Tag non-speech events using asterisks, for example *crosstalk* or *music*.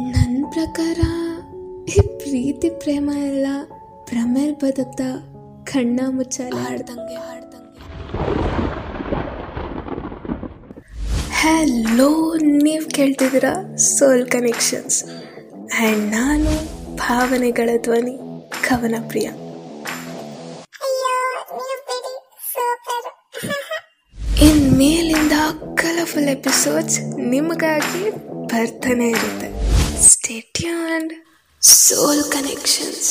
ನನ್ನ ಪ್ರಕಾರ ಈ ಪ್ರೀತಿ ಪ್ರೇಮ ಎಲ್ಲ ಭ್ರಮೇಲ್ ಬದುಕ್ತಾ ಕಣ್ಣ ಮುಚ್ಚಲ್ಲ ಹಾಡ್ದಂಗೆ ಹಾಡ್ದಂಗೆ ಹಲೋ ನೀವು ಕೇಳ್ತಿದ್ದೀರ ಸೋಲ್ ಕನೆಕ್ಷನ್ಸ್ ಆ್ಯಂಡ್ ನಾನು ಭಾವನೆಗಳ ಧ್ವನಿ ಕವನ ಪ್ರಿಯ *laughs* ಇನ್ ಮೇಲಿಂದ ಕಲರ್ಫುಲ್ ಎಪಿಸೋಡ್ಸ್ ನಿಮಗಾಗಿ ಬರ್ತಾನೆ ಇರುತ್ತೆ. ಸ್ಟೇಟ್ಯೂನ್ ಸೋಲ್ ಕನೆಕ್ಷನ್ಸ್